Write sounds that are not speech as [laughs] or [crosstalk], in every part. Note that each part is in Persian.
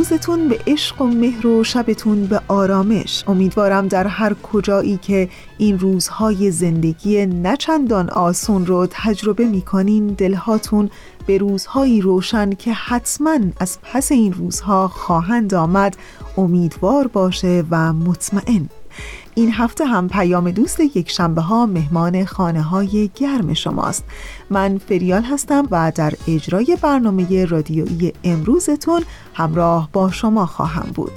روزتون به عشق و مهر و شبتون به آرامش. امیدوارم در هر کجایی که این روزهای زندگی نچندان آسون رو تجربه می‌کنین دلهاتون به روزهایی روشن که حتما از پس این روزها خواهند آمد امیدوار باشه و مطمئن. این هفته هم پیام دوست یک شنبه ها مهمان خانه های گرم شماست. من فریال هستم و در اجرای برنامه رادیویی امروزتون همراه با شما خواهم بود.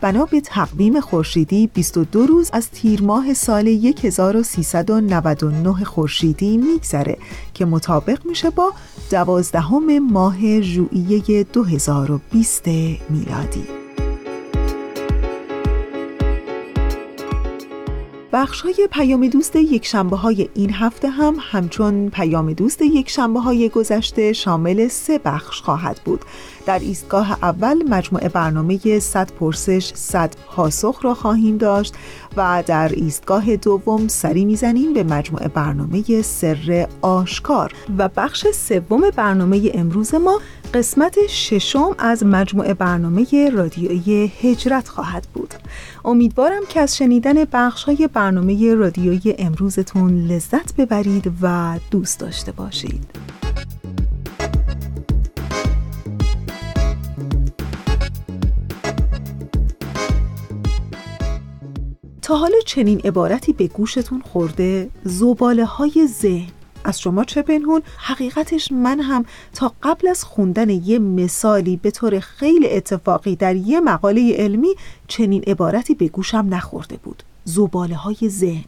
بنا به تقویم خورشیدی 22 روز از تیر ماه سال 1399 خورشیدی میگذره که مطابق میشه با دوازدهم ماه ژوئیه 2020 میلادی. بخش های پیام دوست یک شنبه های این هفته هم همچون پیام دوست یک شنبه های گذشته شامل سه بخش خواهد بود. در ایستگاه اول مجموعه برنامه 100 پرسش 100 پاسخ را خواهیم داشت و در ایستگاه دوم سری می‌زنیم به مجموعه برنامه سر آشکار و بخش سوم برنامه امروز ما قسمت ششم از مجموعه برنامه رادیویی هجرت خواهد بود. امیدوارم که از شنیدن بخش های برنامه رادیویی امروزتون لذت ببرید و دوست داشته باشید. تا حالا چنین عبارتی به گوشتون خورده؟ زباله های ذهن. از شما چه پنهون؟ حقیقتش من هم تا قبل از خوندن یه مثالی به طور خیلی اتفاقی در یه مقاله علمی چنین عبارتی به گوشم نخورده بود. زباله های ذهن.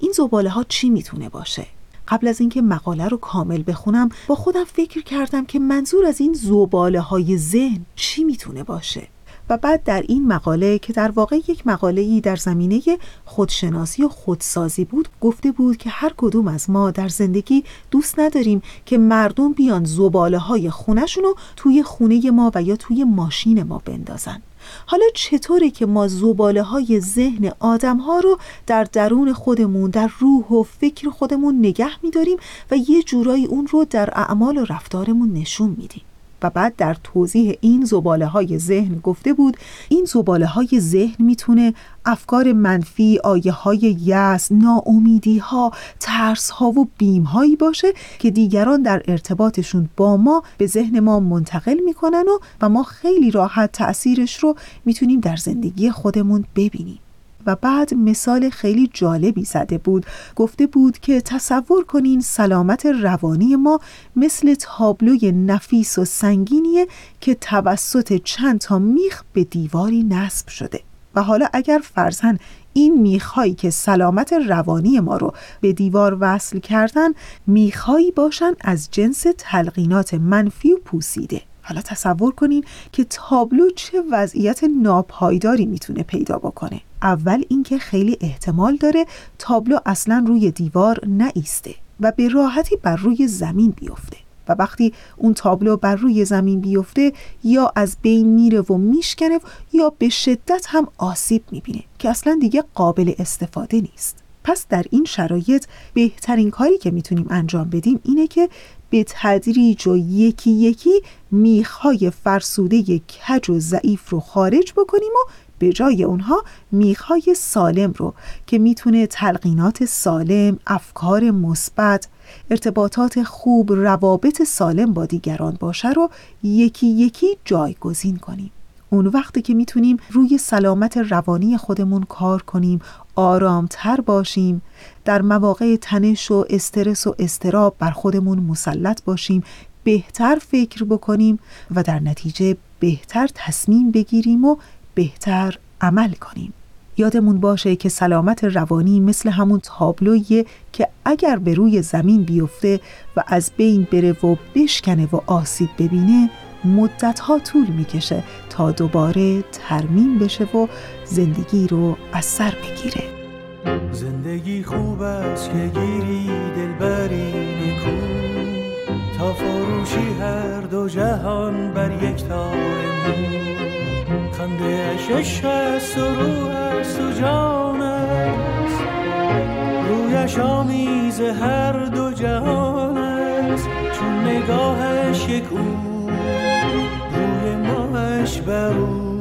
این زباله ها چی می‌تونه باشه؟ قبل از اینکه مقاله رو کامل بخونم با خودم فکر کردم که منظور از این زباله های ذهن چی می‌تونه باشه؟ و بعد در این مقاله که در واقع یک مقاله ای در زمینه خودشناسی و خودسازی بود گفته بود که هر کدوم از ما در زندگی دوست نداریم که مردم بیان زباله های خونشون رو توی خونه ما و یا توی ماشین ما بندازن. حالا چطوره که ما زباله های ذهن آدم ها رو در درون خودمون در روح و فکر خودمون نگه میداریم و یه جورایی اون رو در اعمال و رفتارمون نشون میدیم. و بعد در توضیح این زباله های ذهن گفته بود این زباله های ذهن می‌تونه افکار منفی، آیه های یس، ناامیدی ها، ترس ها و بیم هایی باشه که دیگران در ارتباطشون با ما به ذهن ما منتقل می‌کنن و, و ما خیلی راحت تأثیرش رو می‌تونیم در زندگی خودمون ببینیم. بعد مثال خیلی جالبی زده بود. گفته بود که تصور کنین سلامت روانی ما مثل تابلوی نفیس و سنگینیه که توسط چند تا میخ به دیواری نصب شده. و حالا اگر فرزن این میخهایی که سلامت روانی ما رو به دیوار وصل کردن میخهایی باشن از جنس تلقینات منفی و پوسیده. حالا تصور کنین که تابلو چه وضعیت ناپایداری می‌تونه پیدا بکنه. اول اینکه خیلی احتمال داره تابلو اصلا روی دیوار نایسته و به راحتی بر روی زمین بیفته و وقتی اون تابلو بر روی زمین بیفته یا از بین میره و میشکنه یا به شدت هم آسیب می‌بینه که اصلا دیگه قابل استفاده نیست. پس در این شرایط بهترین کاری که می‌تونیم انجام بدیم اینه که به تدریج و یکی یکی میخهای فرسوده کج و ضعیف رو خارج بکنیم و به جای اونها میخهای سالم رو که می‌تونه تلقینات سالم، افکار مثبت، ارتباطات خوب، روابط سالم با دیگران باشه رو یکی یکی جایگزین کنیم. اون وقتی که می‌تونیم روی سلامت روانی خودمون کار کنیم آرامتر باشیم در مواقع تنش و استرس و استراب بر خودمون مسلط باشیم بهتر فکر بکنیم و در نتیجه بهتر تصمیم بگیریم و بهتر عمل کنیم. یادمون باشه که سلامت روانی مثل همون تابلویه که اگر به روی زمین بیفته و از بین بره و بشکنه و آسیب ببینه مدتها طول می‌کشه. تا دوباره ترمیم بشه و زندگی رو از سر بگیره. زندگی خوب است که گیری دلبری نکو تا فروشی هر دو جهان بر یک تار خنده اشش هست و روح است و جان است. رویش آمیز هر دو جهان است. چون نگاهش یک ماهش بر او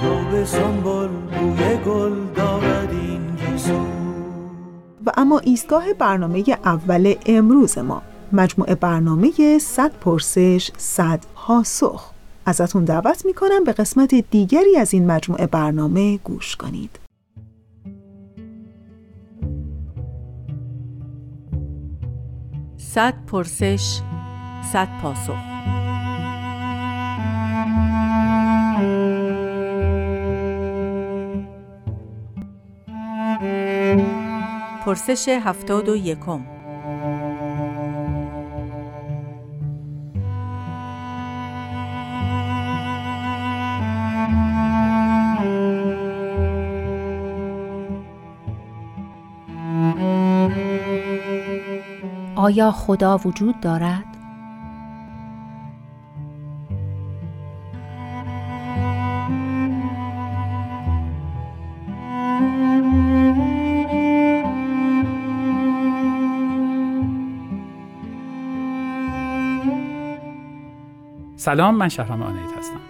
تا به سنبل روی گل دارد این گیسو. و اما ایستگاه برنامه اول امروز ما مجموعه برنامه 100 پرسش 100 پاسخ. ازتون دعوت می‌کنم به قسمت دیگری از این مجموعه برنامه گوش کنید. صد پرسش صد پاسخ. پرسش هفتاد و یکم آیا خدا وجود دارد؟ سلام من شهرام آنیت هستم.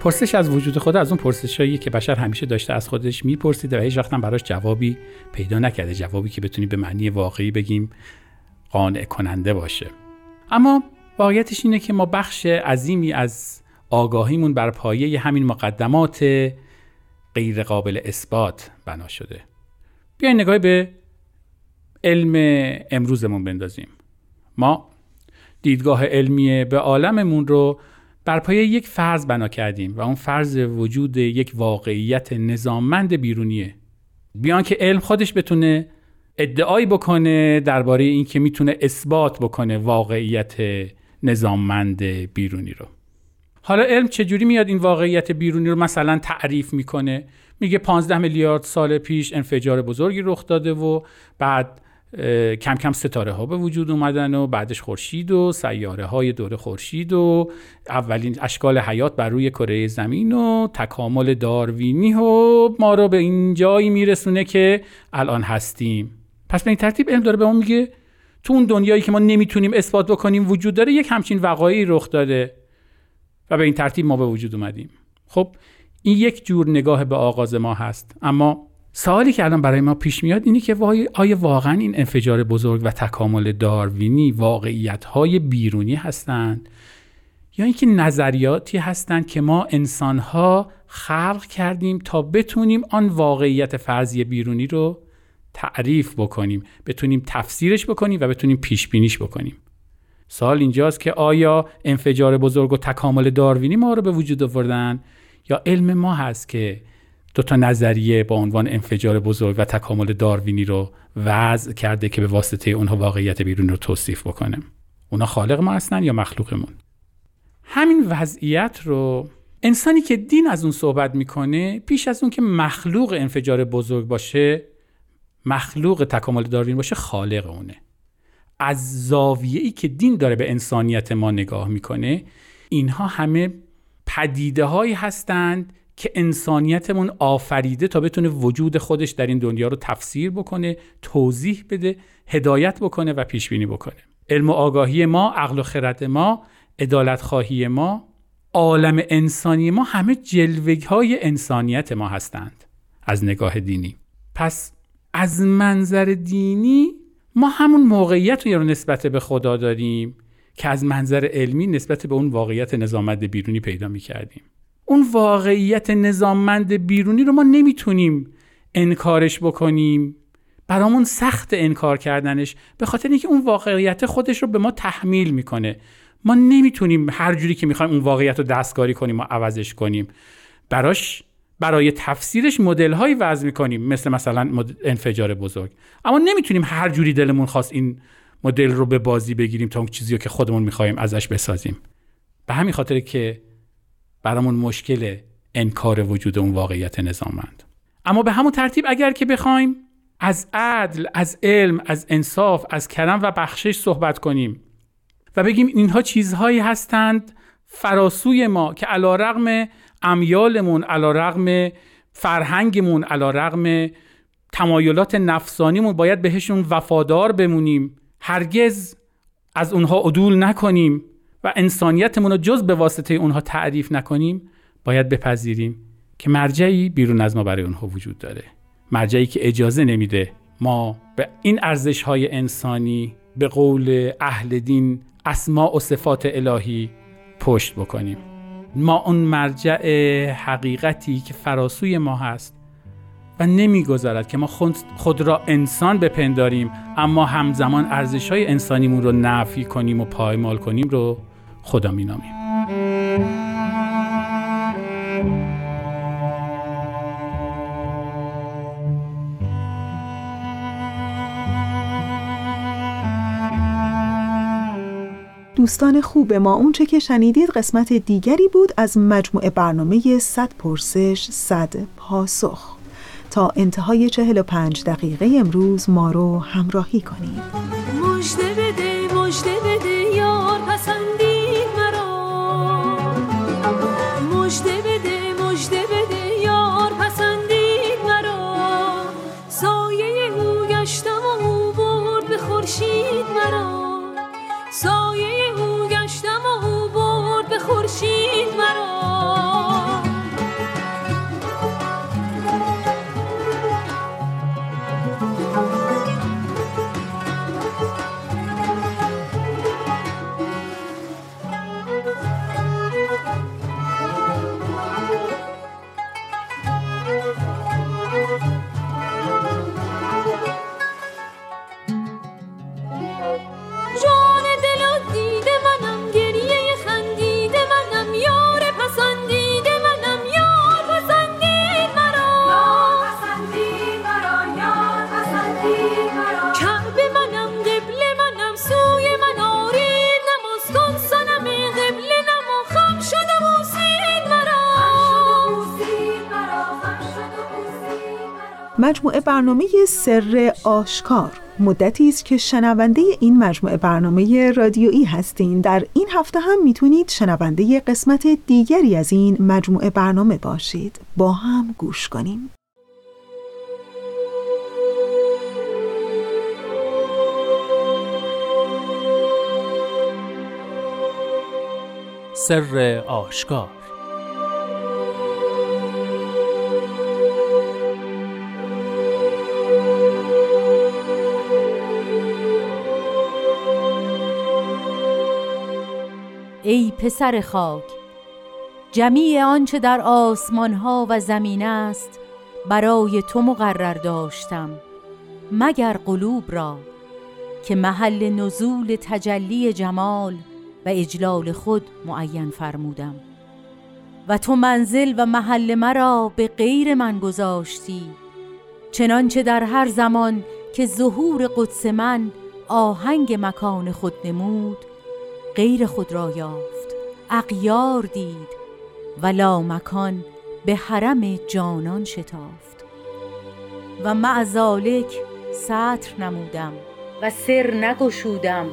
پرسش از وجود خدا از اون پرسشایی که بشر همیشه داشته از خودش میپرسیده و هیچ وقت براش جوابی پیدا نکرده جوابی که بتونی به معنی واقعی بگیم قانع کننده باشه. اما واقعیتش اینه که ما بخش عظیمی از آگاهیمون بر پایه همین مقدمات غیر قابل اثبات بنا شده. بیاین نگاه به علم امروزمون بندازیم. ما دیدگاه علمی به عالممون رو بر پایه یک فرض بنا کردیم و اون فرض وجود یک واقعیت نظاممند بیرونیه. بیان که علم خودش بتونه ادعایی بکنه درباره اینکه می‌تونه اثبات بکنه واقعیت نظاممند بیرونی رو. حالا علم چجوری میاد این واقعیت بیرونی رو مثلا تعریف می‌کنه؟ میگه 15 میلیارد سال پیش انفجار بزرگی رخ داده و بعد کم کم ستاره ها به وجود اومدن و بعدش خورشید و سیاره های دور خورشید و اولین اشکال حیات بر روی کره زمین و تکامل داروینی و ما رو به این جایی میرسونه که الان هستیم. پس به این ترتیب علم داره به ما میگه تو اون دنیایی که ما نمی‌تونیم اثبات بکنیم وجود داره یک همچین وقایعی رخ داده و به این ترتیب ما به وجود اومدیم. خب این یک جور نگاه به آغاز ما هست اما سوالی که الان برای ما پیش میاد اینه که آیا واقعا این انفجار بزرگ و تکامل داروینی واقعیت های بیرونی هستند؟ یا اینکه نظریاتی هستند که ما انسانها خلق کردیم تا بتونیم آن واقعیت فرضی بیرونی رو تعریف بکنیم بتونیم تفسیرش بکنیم و بتونیم پیش بینیش بکنیم؟ سوال اینجاست که آیا انفجار بزرگ و تکامل داروینی ما رو به وجود آوردن یا علم ما هست که دو تا نظریه با عنوان انفجار بزرگ و تکامل داروینی رو وضع کرده که به واسطه اونها واقعیت بیرون رو توصیف بکنه. اونا خالق ما هستن یا مخلوقمون؟ همین وضعیت رو انسانی که دین از اون صحبت می‌کنه پیش از اون که مخلوق انفجار بزرگ باشه مخلوق تکامل داروین باشه خالق اونه. از زاویه ای که دین داره به انسانیت ما نگاه می‌کنه اینها همه پدیده هایی هستند که انسانیتمون آفریده تا بتونه وجود خودش در این دنیا رو تفسیر بکنه توضیح بده هدایت بکنه و پیش بینی بکنه علم و آگاهی ما عقل و خرد ما عدالت خواهی ما عالم انسانی ما همه جلوه های انسانیت ما هستند از نگاه دینی پس از منظر دینی ما همون موقعیت رو نسبت به خدا داریم که از منظر علمی نسبت به اون واقعیت نظاممند بیرونی پیدا می کردیم. اون واقعیت نظاممند بیرونی رو ما نمی‌تونیم انکارش بکنیم. برامون سخت انکار کردنش به خاطر اینکه اون واقعیت خودش رو به ما تحمیل می‌کنه. ما نمی‌تونیم هر جوری که می‌خوایم اون واقعیت رو دستکاری کنیم و عوضش کنیم. براش برای تفسیرش مدل هایی وضع می‌کنیم مثل مثلا انفجار بزرگ. اما نمی‌تونیم هر جوری دلمون خواست این مدل رو به بازی بگیریم تا اون چیزی رو که خودمون می‌خوایم ازش بسازیم. به همین خاطر که برامون مشکل انکار وجود اون واقعیت نظامند. اما به همون ترتیب اگر که بخوایم از عدل از علم از انصاف از کرم و بخشش صحبت کنیم و بگیم اینها چیزهایی هستند فراسوی ما که علا رغم امیالمون علا رغم فرهنگمون علا رغم تمایلات نفسانیمون باید بهشون وفادار بمونیم. هرگز از اونها عدول نکنیم. و انسانیتمون رو جز به واسطه اونها تعریف نکنیم باید بپذیریم که مرجعی بیرون از ما برای اونها وجود داره. مرجعی که اجازه نمیده ما به این ارزش های انسانی به قول اهل دین اسماع و صفات الهی پشت بکنیم. ما اون مرجع حقیقتی که فراسوی ما هست و نمی‌گذارد که ما خود را انسان بپنداریم اما همزمان ارزش های انسانیمون رو نفی کنیم و پایمال کنیم رو خدا مینامیم دوستان خوب ما اونچه که شنیدید قسمت دیگری بود از مجموعه برنامه 100 پرسش 100 پاسخ. تا انتهای 45 دقیقه امروز ما رو همراهی کنید. مجموعه برنامه سر آشکار. مدتی است که شنونده این مجموعه برنامه رادیویی هستین. در این هفته هم می‌تونید شنونده قسمت دیگری از این مجموعه برنامه باشید. با هم گوش کنیم. سر آشکار ای پسر خاک. جمیع آنچه در آسمان ها و زمین است برای تو مقرر داشتم. مگر قلوب را که محل نزول تجلی جمال و اجلال خود معین فرمودم. و تو منزل و محل مرا به غیر من گذاشتی چنانچه در هر زمان که ظهور قدس من آهنگ مکان خود نمود غیر خود را یافت. اغیار دید و لا مکان به حرم جانان شتافت. و معذالک سطر نمودم و سر نگشودم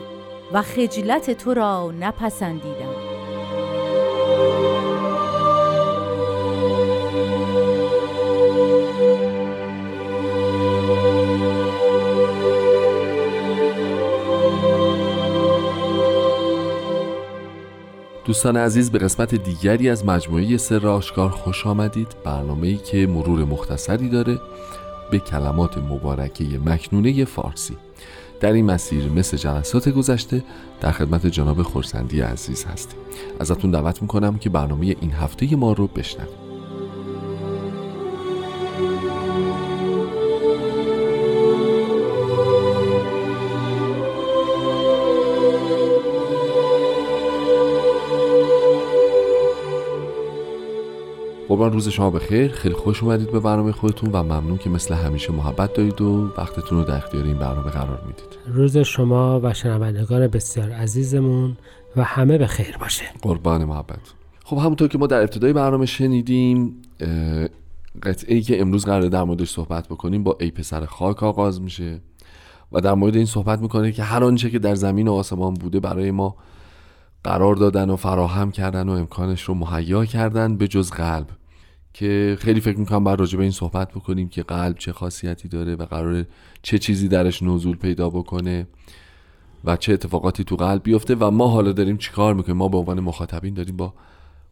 و خجلت تو را نپسندیدم. دوستان عزیز به قسمت دیگری از مجموعه سر آشکار خوش آمدید. برنامه‌ای که مرور مختصری داره به کلمات مبارکه مکنونه فارسی. در این مسیر مثل جلسات گذشته در خدمت جناب خورسندی عزیز هستیم. ازتون دعوت می‌کنم که برنامه این هفته ما رو بشنوید. قربان روز شما بخیر. خیلی خوش اومدید به برنامه خودتون و ممنون که مثل همیشه محبت دارید و وقتتون رو در اختیار این برنامه قرار می‌دید. روز شما و شنوندگان بسیار عزیزمون و همه به خیر باشه. قربان محبت. خب همونطور که ما در ابتدای برنامه شنیدیم قطعه ای که امروز قراره در موردش صحبت بکنیم با ای پسر خاک آغاز میشه و در مورد این صحبت می‌کنه که هر آنچه که در زمین و آسمان بوده برای ما قرار دادن و فراهم کردن و امکانش رو مهیا کردن به جز قلب. که خیلی فکر می‌کنم باید راجع به این صحبت بکنیم که قلب چه خاصیتی داره و قرار چه چیزی درش نزول پیدا بکنه و چه اتفاقاتی تو قلب بیفته و ما حالا داریم چیکار می‌کنیم؟ ما به عنوان مخاطبین داریم با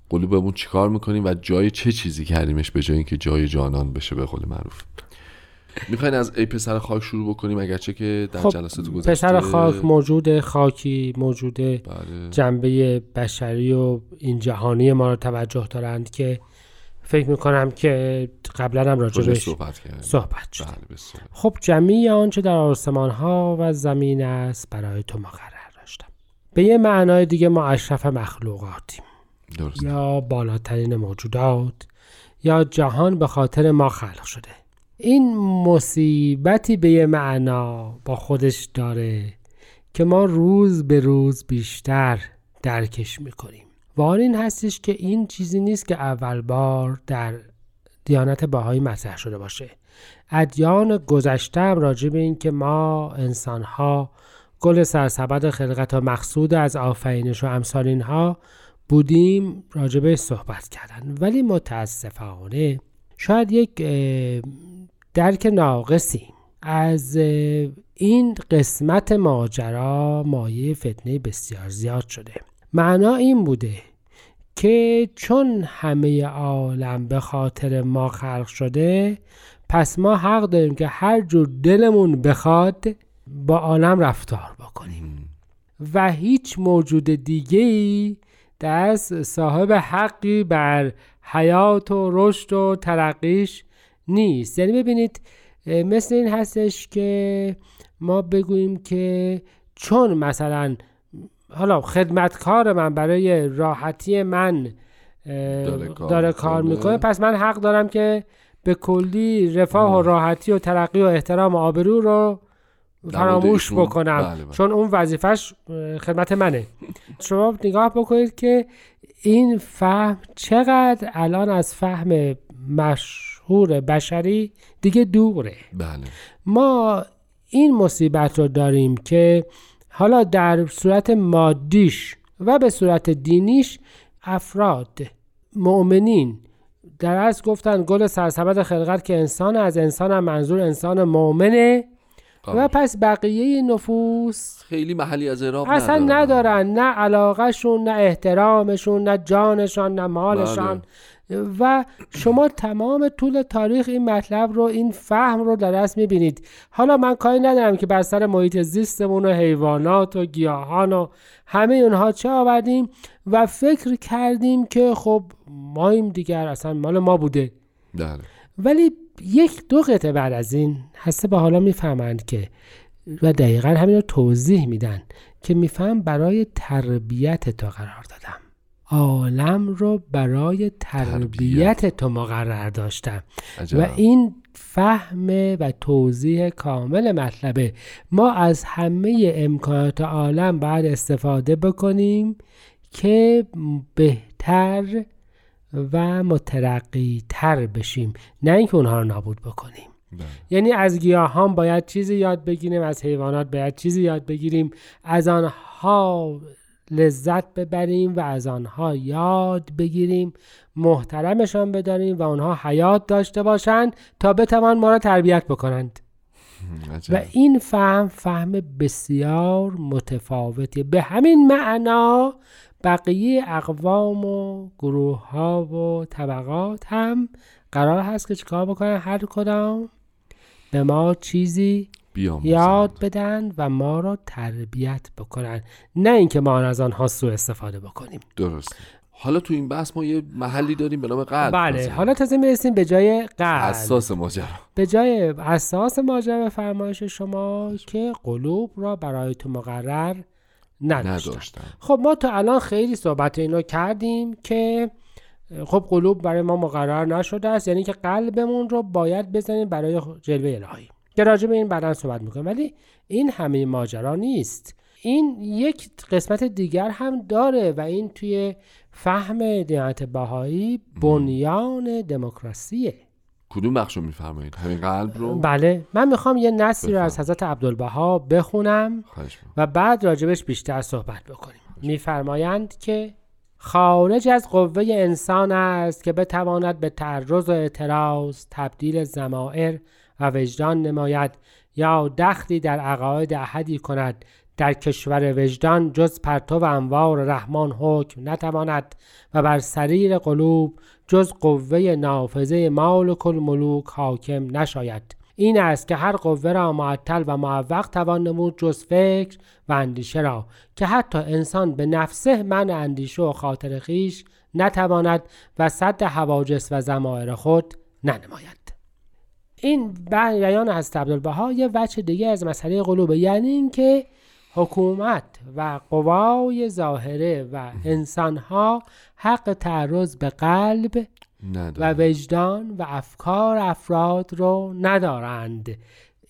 قلوبمون چیکار می‌کنیم و جای چه چیزی کردیمش به جای اینکه جای جانان بشه به قول معروف؟ می‌خواین از ای پسر خاک شروع بکنیم؟ اگرچه که در خب جلسات گذشته پسر خاک موجود خاکی موجود بله. جنبه بشری و این جهانی ما رو توجه دارند که فکر می‌کنم که قبلا هم راجعش راجبش صحبت صحبت شد. بله خب جمعی آنچه در آسمان ها و زمین است برای تو مقرر داشتم. به یه معنای دیگه ما اشرف مخلوقاتیم. درست یا بالاترین موجودات یا جهان به خاطر ما خلق شده. این مصیبتی به یه معنا با خودش داره که ما روز به روز بیشتر درکش می‌کنیم. و آن این هستش که این چیزی نیست که اول بار در دیانت باهایی مطرح شده باشه. ادیان گذشته هم راجع به این که ما انسانها گل سرسبد خلقت و مقصود از آفرینش و امثال اینها بودیم راجبه صحبت کردن. ولی متاسفانه شاید یک درک ناقصی از این قسمت ماجرا مایه فتنه بسیار زیاد شده. معنا این بوده که چون همه عالم به خاطر ما خلق شده پس ما حق داریم که هر جور دلمون بخواد با عالم رفتار بکنیم. و هیچ موجود دیگه ای دست صاحب حقی بر حیات و رشد و ترقیش نیست. یعنی ببینید مثل این هستش که ما بگوییم که چون مثلا حالا خدمتکار من برای راحتی من داره کار داره کار می‌کنه. پس من حق دارم که به کلی رفاه و راحتی و ترقی و احترام و آبرو رو فراموش بکنم. بله، بله. چون اون وظیفش خدمت منه. شما نگاه بکنید که این فهم چقدر الان از فهم مشهور بشری دیگه دوره. بله. ما این مصیبت رو داریم که حالا در صورت مادیش و به صورت دینیش افراد مؤمنین. در از گفتن گل سرسبد خلقت که انسان از انسان هم منظور انسان مؤمنه. و. پس بقیه نفوس خیلی محلی از اعراب اصلا ندارن. نه علاقهشون نه احترامشون نه جانشان نه مالشان. و شما تمام طول تاریخ این مطلب رو این فهم رو در دست می‌بینید. حالا من کاری ندارم که بر سر محیط زیستمون و حیوانات و گیاهان و همه اونها چه آوردیم و فکر کردیم که خب ماییم دیگر اصلا مال ما بوده. بله. ولی یک دو قطعه بعد از این هسته به حالا می‌فهمند که و دقیقا همین رو توضیح میدن که میفهم برای تربیت تو قرار دادم. عالم رو برای تربیت تو مقرر داشتم. عجب. و این فهم و توضیح کامل مطلبه ما از همه امکانات عالم باید استفاده بکنیم که بهتر و مترقی تر بشیم. نه اینکه اونها رو نابود بکنیم. بله. یعنی از گیاهان باید چیزی یاد بگیریم از حیوانات باید چیزی یاد بگیریم. از آنها لذت ببریم و از آنها یاد بگیریم. محترمشان بداریم و آنها حیات داشته باشند تا بتوان ما را تربیت بکنند. عجب. و این فهم فهم بسیار متفاوتیه. به همین معنا بقیه اقوام و گروه ها و طبقات هم قرار هست که چیکار بکنن؟ هر کدام به ما چیزی بیاموزند. یاد بدن و ما را تربیت بکنن. نه اینکه ما از آنها سوء استفاده بکنیم. درسته. حالا تو این بحث ما یه محلی داریم به نام قلب. بله تازه. حالا تازه می‌رسیم به جای قلب. حساس ماجرا. به جای اساس ماجرا به فرمایش شما که قلوب را برای تو مقرر نداشتن خب ما تا الان خیلی صحبت اینو کردیم که خب قلوب برای ما مقرر نشده است. یعنی که قلبمون رو باید بزنیم برای جلوه الهی. که راجع به این بعدا صحبت می‌کنیم. ولی این همه ماجرا نیست. این یک قسمت دیگر هم داره و این توی فهم دیانت بهایی بنیان دموکراسیه. کدوم بخش رو میفرمایید؟ همین قلب رو؟ بله. من می‌خوام یه نصری رو. از حضرت عبدالبها بخونم. و بعد راجبش بیشتر صحبت بکنیم. میفرمایند که خارج از قوه انسان است که بتواند به تعرض و اعتراض تبدیل زمائر و وجدان نماید یا دخلی در عقاید احدی کند. در کشور وجدان جز پرتو انوار رحمان حکم نتواند و بر سریر قلوب جز قوه نافذه مالک الملوک حاکم نشاید. این است که هر قوه را معطل و معوق توان نمود جز فکر و اندیشه را که حتی انسان به نفسه من اندیشه و خاطر خیش نتواند و صد حواجس و زمائر خود ننماید. این بیان حضرت عبدالبها یه وجه دیگه از مسئله قلوبه یعنی اینکه حکومت و قوای ظاهره و انسانها حق تعرض به قلب و نداره وجدان و افکار افراد رو ندارند.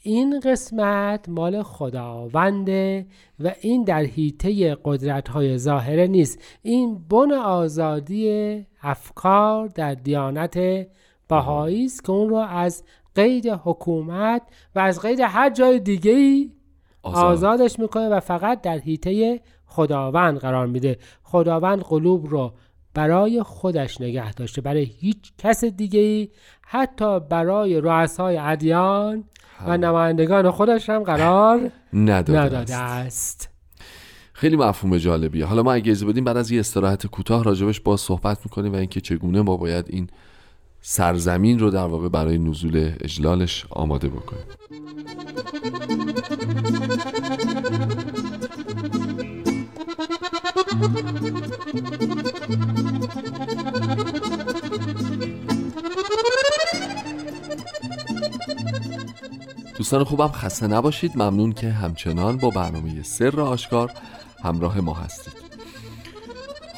این قسمت مال خداونده و این در حیطه قدرت های ظاهره نیست. این بن آزادی افکار در دیانت بهایی است که اون رو از قید حکومت و از قید هر جای دیگه ای آزاد. آزادش می‌کنه و فقط در حیطه خداوند قرار میده. خداوند قلوب رو برای خودش نگه داشته. برای هیچ کس دیگه ای حتی برای رؤسای ادیان و نمایندگان خودش هم قرار نداده, نداده است. خیلی مفهوم جالبیه. حالا ما اگه اجازه بدیم بعد از یه استراحت کوتاه راجبش با صحبت می‌کنیم و اینکه چگونه ما باید این سرزمین رو در واقع برای نزول اجلالش آماده بکنیم. دوستان خوبم خسته نباشید. ممنون که همچنان با برنامه سر آشکار همراه ما هستید.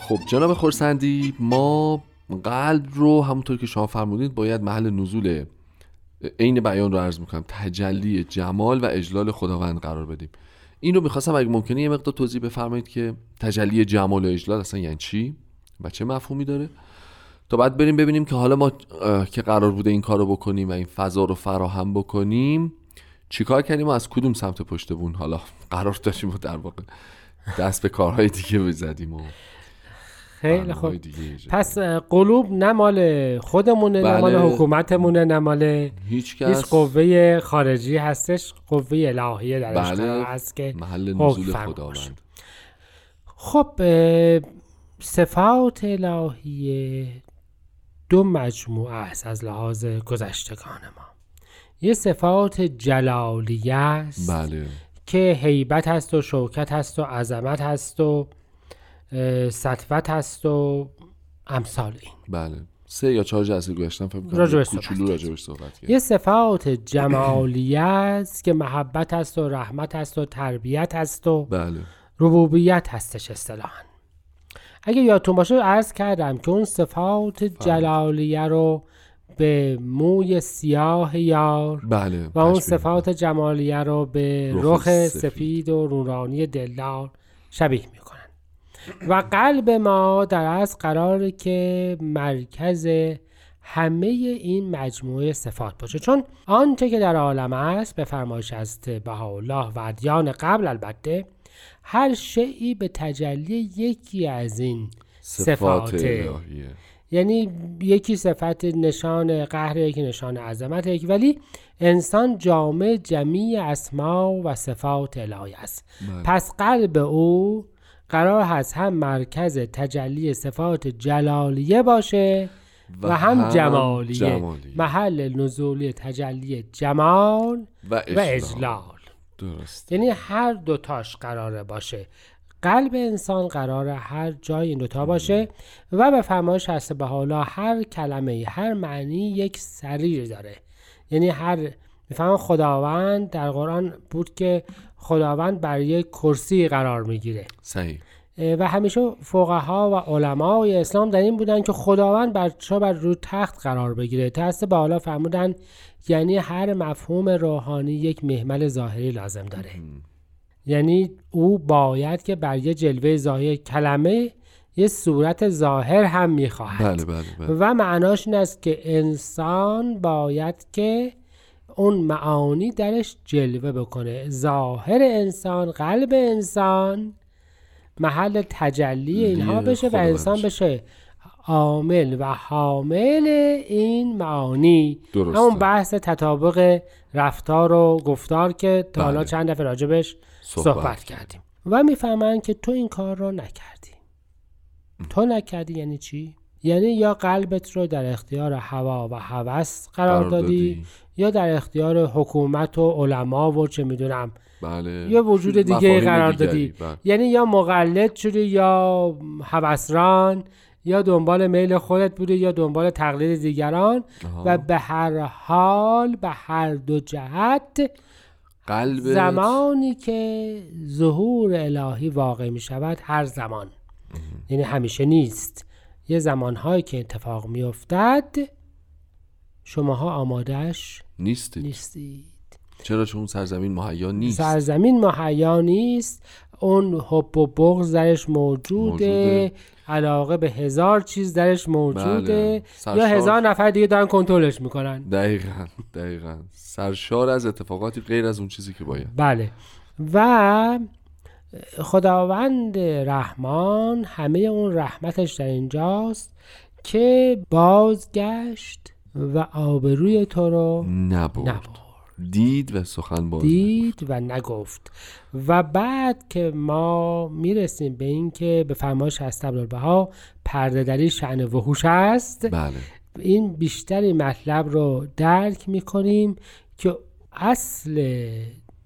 خب جناب خورسندی ما قلب رو همونطور که شما فرمودید باید محل نزول عین بیان رو عرض می‌کنم تجلی جمال و اجلال خداوند قرار بدیم. این رو می‌خواستم اگه ممکنه یه مقدار توضیح بفرمایید که تجلی جمال و اجلال اصلا یعنی چی و چه مفهومی داره؟ تا بعد بریم ببینیم که حالا ما که قرار بوده این کار رو بکنیم و این فضا رو فراهم بکنیم چیکار کردیم؟ و از کدوم سمت پشت بون؟ حالا [laughs] قرار داشتیم و در واقع دست به کارهای دیگه بزدیم و خیلی خوب. پس قلوب نه مال خودمونه نه بله. مال حکومتمونه نه مال هیچ هیچ کس. قوه خارجی هستش قوه الهیه درش بله. هست که محل نزول خداوند. خب صفات الهیه دو مجموعه است از لحاظ گذشتگان ما. یه صفات جلالیه است بله. که هیبت هست و شوکت هست و عظمت هست و سطوت هست و امثال این. بله. سه یا چهار جلسه گذاشتم فکر کنم راجبش کوچولو راجبش صحبت کرد یه صفات جمالیه است که محبت هست و رحمت هست و تربیت هست و بله. ربوبیت هستش اصطلاحا. اگه یادتون باشه عرض کردم که اون صفات جلالیه رو به موی سیاه یار بله و اون صفات جمالیه رو به رخ سفید. سفید و نورانی دلدار شبیه می‌کنن و قلب ما در از قراره که مرکز همه این مجموعه صفات باشه. چون آنچه که در عالم است به فرمایش از بهاءالله و ادیان قبل البته هر شیعی به تجلی یکی از این صفات. الهیه. یعنی یکی صفت نشان قهر یکی نشان عظمت یکی ولی انسان جامع جمیع اسما و صفات الهی است. بله. پس قلب او قرار هست هم مرکز تجلی صفات جلالیه باشه و, هم, جمالیه. جمالیه. محل نزولی تجلی جمال و و اجلال, اجلال. درست. یعنی هر دوتاش قراره باشه. قلب انسان قراره هر جای این دوتا باشه و به فرمایش هست به حالا هر کلمه هر معنی یک سریر داره. یعنی هر میفهم خداوند در قرآن بود که خداوند بر یک کرسی قرار می‌گیره. صحیح. و همیشه فقها و علمای اسلام در این بودن که خداوند بچه بر روی تخت قرار بگیره. تست بالا فرمودن یعنی هر مفهوم روحانی یک محمل ظاهری لازم داره. یعنی او باید که بر یه جلوه ظاهر کلمه یه صورت ظاهر هم می‌خواهد. بله بله بله. و معناش این است که انسان باید که اون معانی درش جلوه بکنه ظاهر انسان قلب انسان محل تجلی اینها بشه و انسان. بشه عامل و حامل این معانی درسته. همون بحث تطابق رفتار و گفتار که تا حالا بله. چند دفعه راجبش صحبت. صحبت, کردیم و می‌فهمن که تو این کار رو نکردی تو نکردی یعنی چی؟ یعنی یا قلبت رو در اختیار هوا و هوس قرار قرار دادی دادی. یا در اختیار حکومت و علما و چه می‌دونم بله یا وجود دیگه قرار. دادی بله. یعنی یا مقلد شدی یا هوسران یا دنبال میل خودت بودی یا دنبال تقلید دیگران آها. و به هر حال به هر دو جهت قلب زمانی که ظهور الهی واقع می شود هر زمان یعنی همیشه نیست یه زمانهایی که اتفاق می افتد شماها آمادهش نیستید. نیستید. چرا؟ چون سرزمین مهیا نیست. سرزمین مهیا نیست. اون حب و بغض درش موجوده, موجوده. علاقه به هزار چیز درش موجوده. بله. یا. هزار نفر دیگه دارن کنترلش می‌کنن. دقیقا دقیقا. سرشار از اتفاقاتی غیر از اون چیزی که باید. بله. و خداوند رحمان همه اون رحمتش در اینجاست که بازگشت و آبروی تو رو نبرد. نبرد. دید و سخن باز دید و نگفت. و بعد که ما می‌رسیم به این که به فرمایش هست ها پرده دری شعن وحوش است بله. این بیشتری مطلب رو درک می‌کنیم که اصل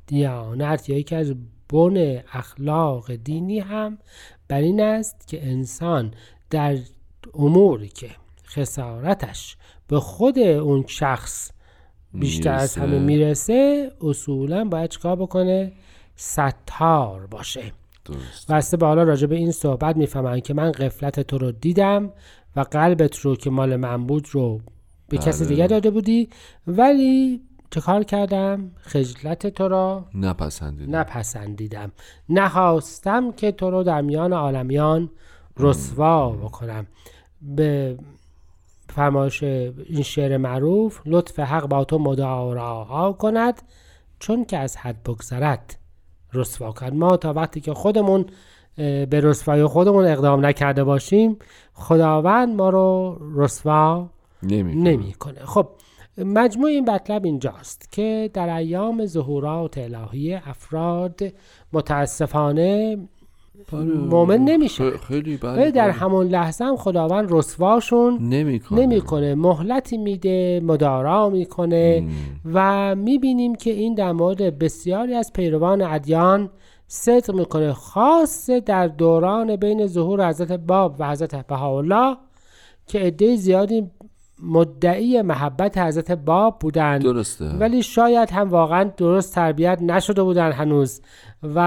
دیانت یا یکی از بن اخلاق دینی هم بر این است که انسان در اموری که خسارتش به خود اون شخص بیشتر از. همه می‌رسه اصولا باید چیکار بکنه؟ ستار باشه. درست. بسته به حالا راجع به این صحبت می‌فهمن که من قفلت تو رو دیدم و قلبت رو که مال من بود رو به کسی بله. دیگه داده بودی ولی چه کار کردم؟ خجلت تو را نپسندید نپسندیدم. نخواستم که تو رو در میان عالمیان رسوا بکنم. به فرمایش این شعر معروف لطف حق با تو مداراها کند چون که از حد بگذرد. رسوا کرد ما تا وقتی که خودمون به رسوایی خودمون اقدام نکرده باشیم خداوند ما رو رسوا نمی نمی‌کنه. خب مجموع این مطلب اینجاست که در ایام ظهورات الهی افراد متاسفانه مؤمن نمیشه. خیلی بله در همون لحظه هم خداوند رسواشون نمی‌کنه. نمی‌کنه. مهلتی میده مدارا می‌کنه و می‌بینیم که این در مورد بسیاری از پیروان ادیان صدق می‌کنه خاصه در دوران بین ظهور حضرت باب و حضرت بهاءالله که عده زیادی مدعی محبت حضرت باب بودند. درسته. ولی شاید هم واقعا درست تربیت نشده بودن هنوز. و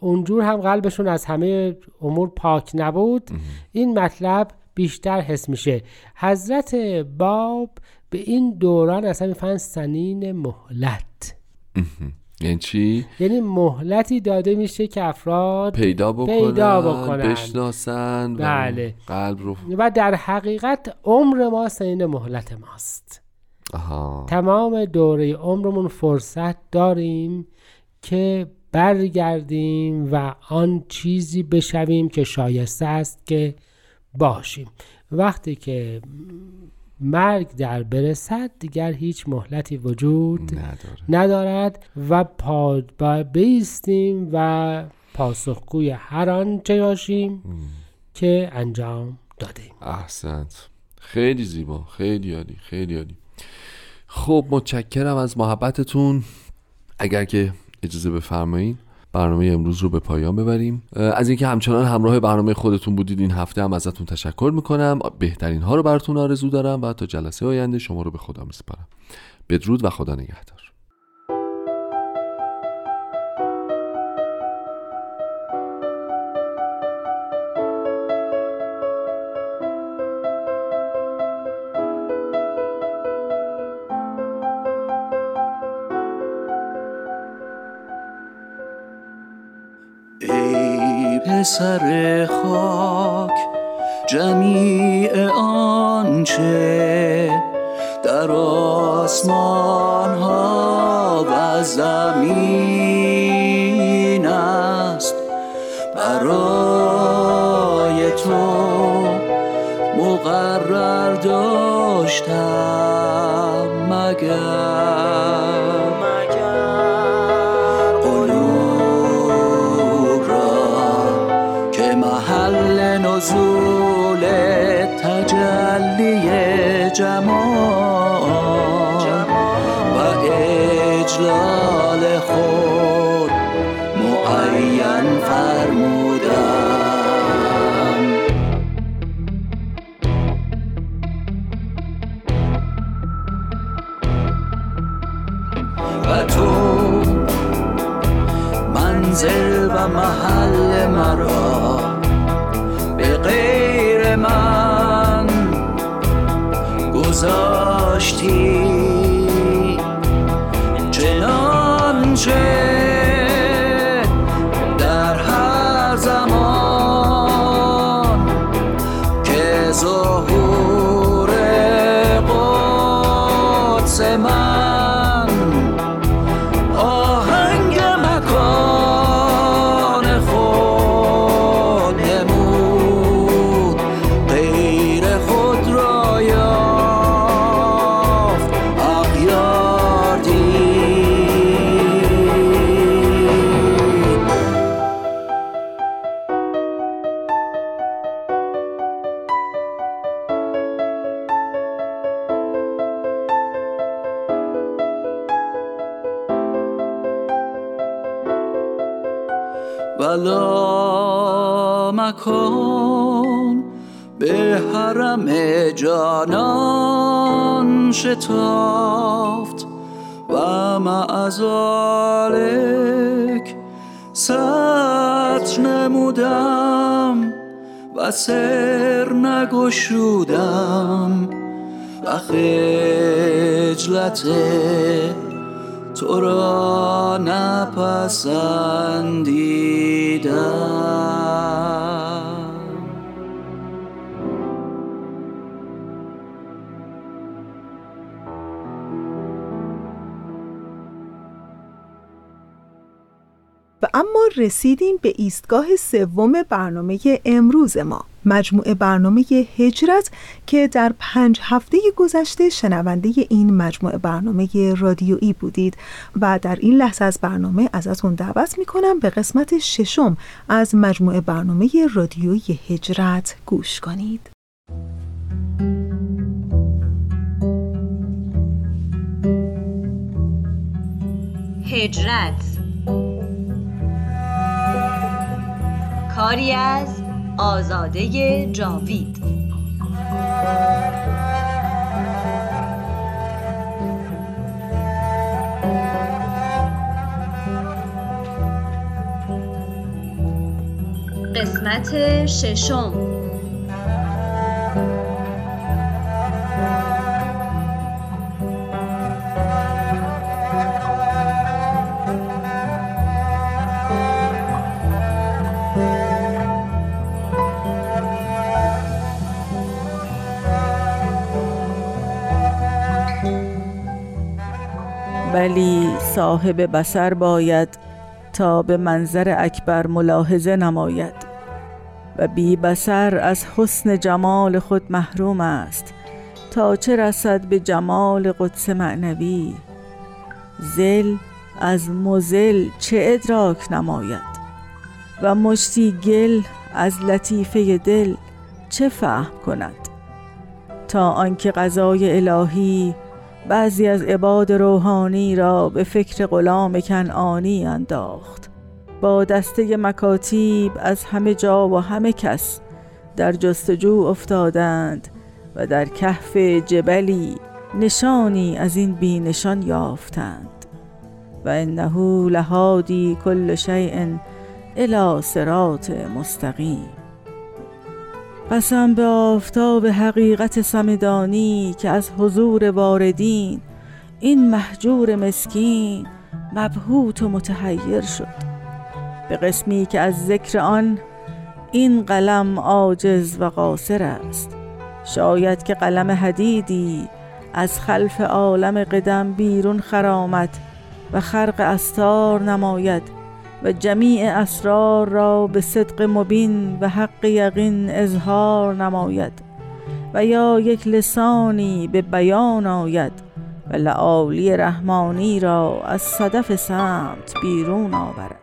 اونجور هم قلبشون از همه امور پاک نبود این مطلب بیشتر حس میشه. حضرت باب به این دوران اصلا می‌فهمن سنین مهلت. یعنی چی؟ یعنی مهلتی داده میشه که افراد پیدا بکنن پیدا بکنن. بشناسن و بله. قلب رو و در حقیقت عمر ما سنین مهلت ماست. آها. تمام دوره عمرمون فرصت داریم که برگردیم و آن چیزی بشویم که شایسته است که باشیم. وقتی که مرگ در برسد دیگر هیچ مهلتی وجود نداره ندارد و پا با بیستیم و پاسخگوی هر آنچه باشیم که انجام دادیم. احسنت. خیلی زیبا. خیلی عالی. خیلی عالی. خب متشکرم از محبتتون. اگر که اجازه بفرمایید برنامه امروز رو به پایان ببریم. از اینکه همچنان همراه برنامه خودتون بودید این هفته هم ازتون تشکر می‌کنم. بهترین ها رو براتون آرزو دارم و تا جلسه آینده شما رو به خدا میسپارم. بدرود و خدا نگهدار. پسر خاک جمیع آنچه در آسمان ها و زمین به حرم جانان شتافت و معذالک ستر نمودم و سر نگشودم و خجلت تو را نپسندیدم. اما رسیدیم به ایستگاه سوم برنامه امروز ما مجموعه برنامه هجرت که در پنج هفته گذشته شنونده این مجموعه برنامه رادیویی بودید و در این لحظه از برنامه ازتون دعوت می‌کنم به قسمت ششم از مجموعه برنامه رادیویی هجرت گوش کنید. هجرت کاری از آزاده جاوید. قسمت ششم. ولی صاحب بسر باید تا به منظر اکبر ملاحظه نماید و بی بسر از حسن جمال خود محروم است تا چه رسد به جمال قدس معنوی. زل از مزل چه ادراک نماید و مشتی گل از لطیفه دل چه فهم کند؟ تا آنکه قضای الهی بعضی از عباد روحانی را به فکر غلام کنعانی انداخت. با دسته مکاتیب از همه جا و همه کس در جستجو افتادند و در کهف جبلی نشانی از این بی نشان یافتند. و انه لهادی کل شیء الی صراط مستقیم. قسم به آفتاب حقیقت سمدانی که از حضور واردین این محجور مسکین مبهوت و متحیر شد. به قسمی که از ذکر آن این قلم عاجز و قاصر است. شاید که قلم حدیدی از خلف عالم قدم بیرون خرامد و خرق استار نماید و جمیع اسرار را به صدق مبین و حق یقین اظهار نماید و یا یک لسانی به بیان آید و لعالی رحمانی را از صدف سمت بیرون آورد.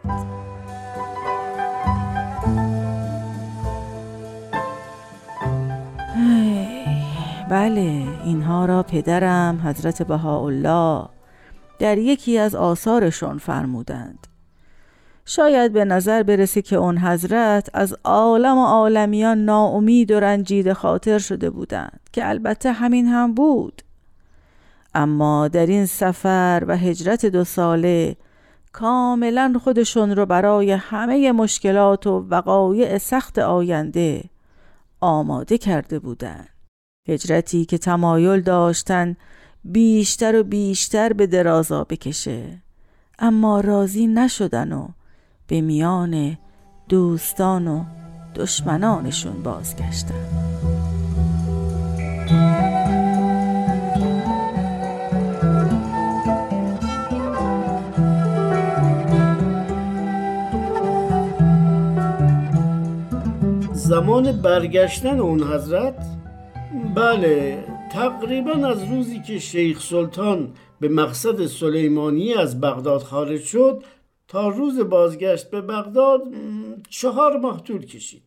بله اینها را پدرم حضرت بهاءالله در یکی از آثارشون فرمودند. شاید به نظر برسه که اون حضرت از عالم و عالمیان ناامید و رنجیده خاطر شده بودند که البته همین هم بود. اما در این سفر و هجرت دو ساله کاملا خودشون رو برای همه مشکلات و وقایع سخت آینده آماده کرده بودند. هجرتی که تمایل داشتن بیشتر و بیشتر به درازا بکشه. اما راضی نشدن و به میان دوستان و دشمنانشون بازگشتن. زمان برگشتن اون حضرت؟ بله تقریبا از روزی که شیخ سلطان به مقصد سلیمانی از بغداد خارج شد تا روز بازگشت به بغداد چهار ماه طول کشید.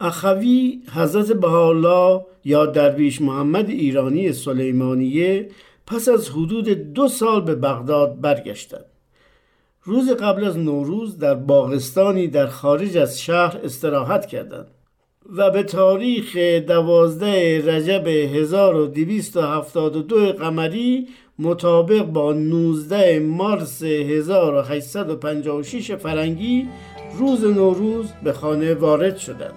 اخوی حضرت بهاءالله یا درویش محمد ایرانی سلیمانیه پس از حدود دو سال به بغداد برگشتند. روز قبل از نوروز در باغستانی در خارج از شهر استراحت کردند و به تاریخ دوازده رجب 1272 قمری مطابق با 19 مارس 1856 فرنگی روز نوروز به خانه وارد شدند.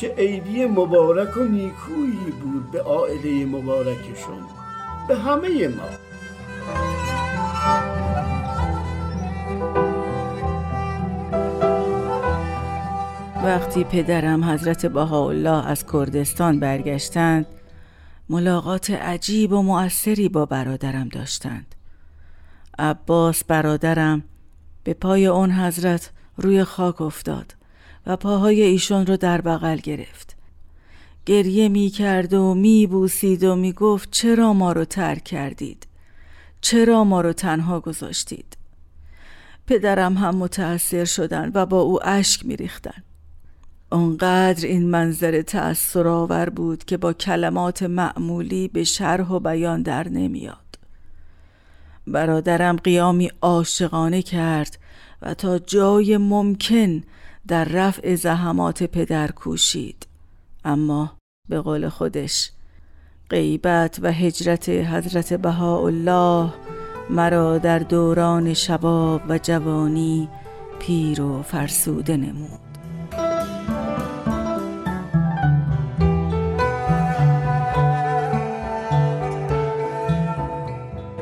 چه عیدی مبارک و نیکویی بود به عائله مبارکشون به همه ما. وقتی پدرم حضرت بهاءالله از کردستان برگشتند ملاقات عجیب و مؤثری با برادرم داشتند. عباس برادرم به پای اون حضرت روی خاک افتاد و پاهای ایشون رو در بغل گرفت. گریه می کرد و می بوسید و می گفت چرا ما رو ترک کردید؟ چرا ما رو تنها گذاشتید؟ پدرم هم متأثر شدن و با او اشک می ریختن. اونقدر این منظر تأثیر آور بود که با کلمات معمولی به شرح و بیان در نمیاد. برادرم قیامی عاشقانه کرد و تا جای ممکن در رفع زحمات پدر کوشید. اما به قول خودش غیبت و هجرت حضرت بهاءالله مرا در دوران شباب و جوانی پیر و فرسوده نمود.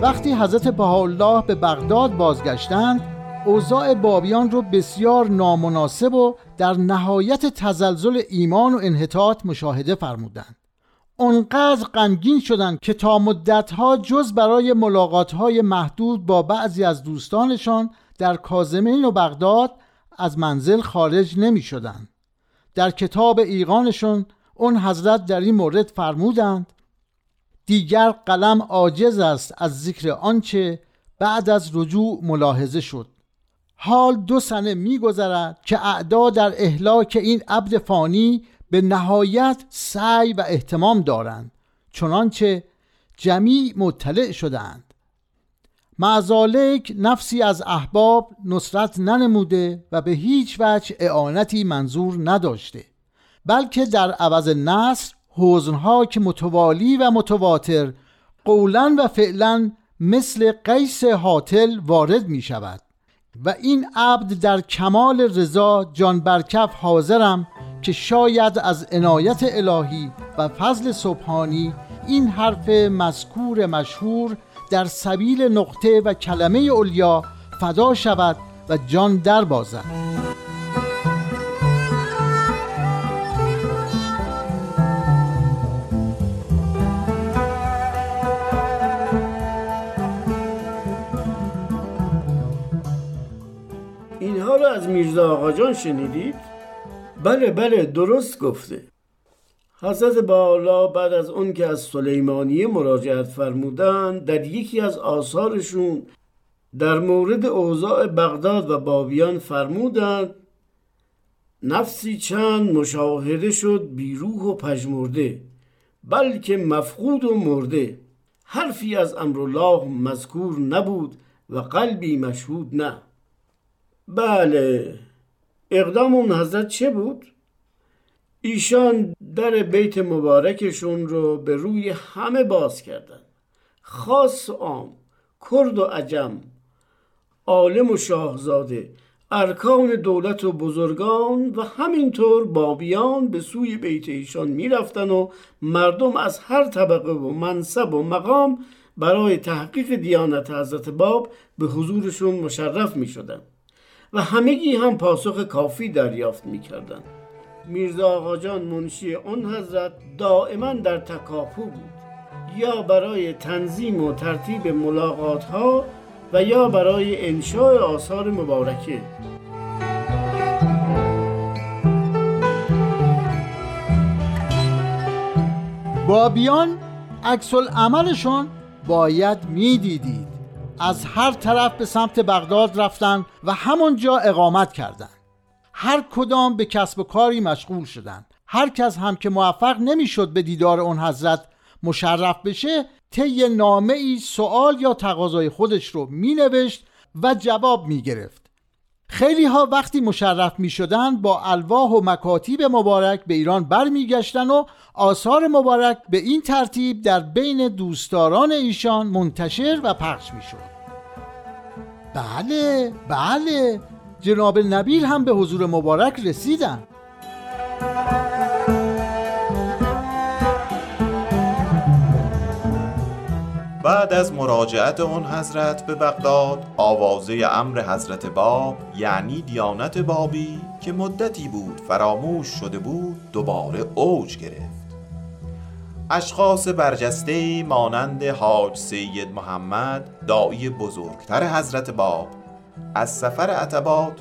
وقتی حضرت بهاءالله به بغداد بازگشتند اوضاع بابیان رو بسیار نامناسب و در نهایت تزلزل ایمان و انحطاط مشاهده فرمودند اونقدر غمگین شدند که تا مدتها جز برای ملاقاتهای محدود با بعضی از دوستانشان در کازمین و بغداد از منزل خارج نمی شدند. در کتاب ایقانشون اون حضرت در این مورد فرمودند دیگر قلم عاجز است از ذکر آنچه بعد از رجوع ملاحظه شد. حال دو سنه میگذرد که اعدا در اهلاک این عبد فانی به نهایت سعی و احتمام دارند چنانچه جمیع مطلع شدند معزالک نفسی از احباب نصرت ننموده و به هیچ وجه اعانتی منظور نداشته بلکه در عوض نصر حوزنها که متوالی و متواتر قولا و فعلا مثل قیس حاطل وارد می شود و این عبد در کمال رضا جان برکف حاضرم که شاید از عنایت الهی و فضل سبحانی این حرف مذکور مشهور در سبیل نقطه و کلمه اولیا فدا شود و جان در بازد. رو از میرزا آقا جان شنیدید؟ بله بله درست گفته. حضرت بالا بعد از اون که از سلیمانیه مراجعت فرمودن در یکی از آثارشون در مورد اوضاع بغداد و بابیان فرمودند نفسی چند مشاهده شد بیروح و پژمرده بلکه مفقود و مرده. حرفی از امرالله مذکور نبود و قلبی مشهود نه. بله اقدام اون حضرت چه بود؟ ایشان در بیت مبارکشون رو به روی همه باز کردن. خاص و عام کرد و عجم. عالم و شاهزاده ارکان دولت و بزرگان و همینطور بابیان به سوی بیت ایشان می‌رفتن و مردم از هر طبقه و منصب و مقام برای تحقیق دیانت حضرت باب به حضورشون مشرف می شدن و همگی هم پاسخ کافی دریافت می کردن. میرزا آقا جان منشی اون حضرت دائما در تکاپو بود. یا برای تنظیم و ترتیب ملاقات ها و یا برای انشاء آثار مبارکه. بابیان عکس عملشون باید می‌دیدید. از هر طرف به سمت بغداد رفتن و همونجا اقامت کردند. هر کدام به کسب و کاری مشغول شدند هر کس هم که موفق نمی‌شد به دیدار اون حضرت مشرف بشه طی نامه ای سوال یا تقاضای خودش رو می نوشت و جواب می گرفت خیلی ها وقتی مشرف می شدن با الواح و مکاتیب مبارک به ایران برمیگشتن و آثار مبارک به این ترتیب در بین دوستداران ایشان منتشر و پخش می شد بله بله. جناب نبیل هم به حضور مبارک رسیدن. بعد از مراجعت اون حضرت به بغداد آوازه امر حضرت باب یعنی دیانت بابی که مدتی بود فراموش شده بود دوباره اوج گرفت. اشخاص برجسته مانند حاج سید محمد دایی بزرگتر حضرت باب از سفر عتبات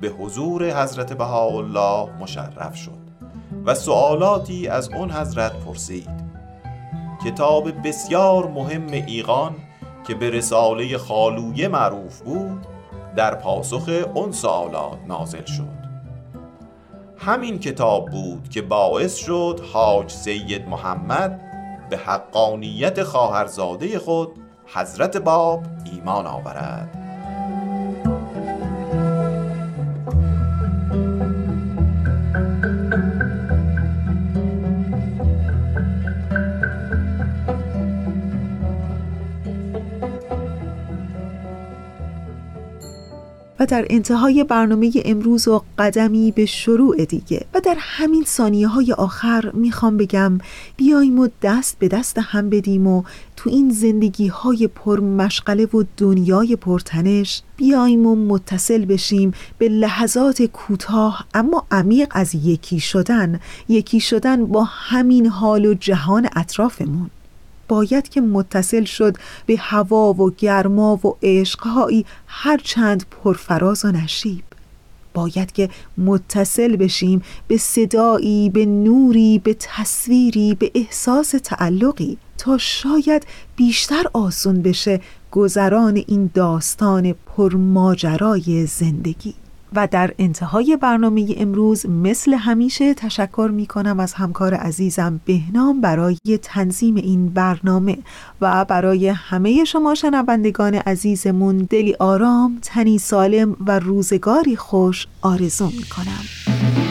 به حضور حضرت بهاءالله مشرف شد و سوالاتی از اون حضرت پرسید. کتاب بسیار مهم ایقان که به رساله خالویه معروف بود در پاسخ اون سوالات نازل شد. همین کتاب بود که باعث شد حاج سید محمد به حقانیت خواهرزاده خود حضرت باب ایمان آورد. در انتهای برنامه امروز و قدمی به شروع دیگه. و در همین ثانیه های آخر می‌خوام بگم بیایم و دست به دست هم بدیم و تو این زندگی های پر مشغله و دنیای پرتنش بیایم و متصل بشیم به لحظات کوتاه اما عمیق از یکی شدن. یکی شدن با همین حال و جهان اطرافمون. باید که متصل شد به هوا و گرما و عشقهایی هرچند پرفراز و نشیب. باید که متصل بشیم به صدایی به نوری به تصویری به احساس تعلقی تا شاید بیشتر آسون بشه گذران این داستان پرماجرای زندگی. و در انتهای برنامه امروز مثل همیشه تشکر می کنم از همکار عزیزم بهنام برای تنظیم این برنامه و برای همه شما شنوندگان عزیزمون دلی آرام، تنی سالم و روزگاری خوش آرزو می کنم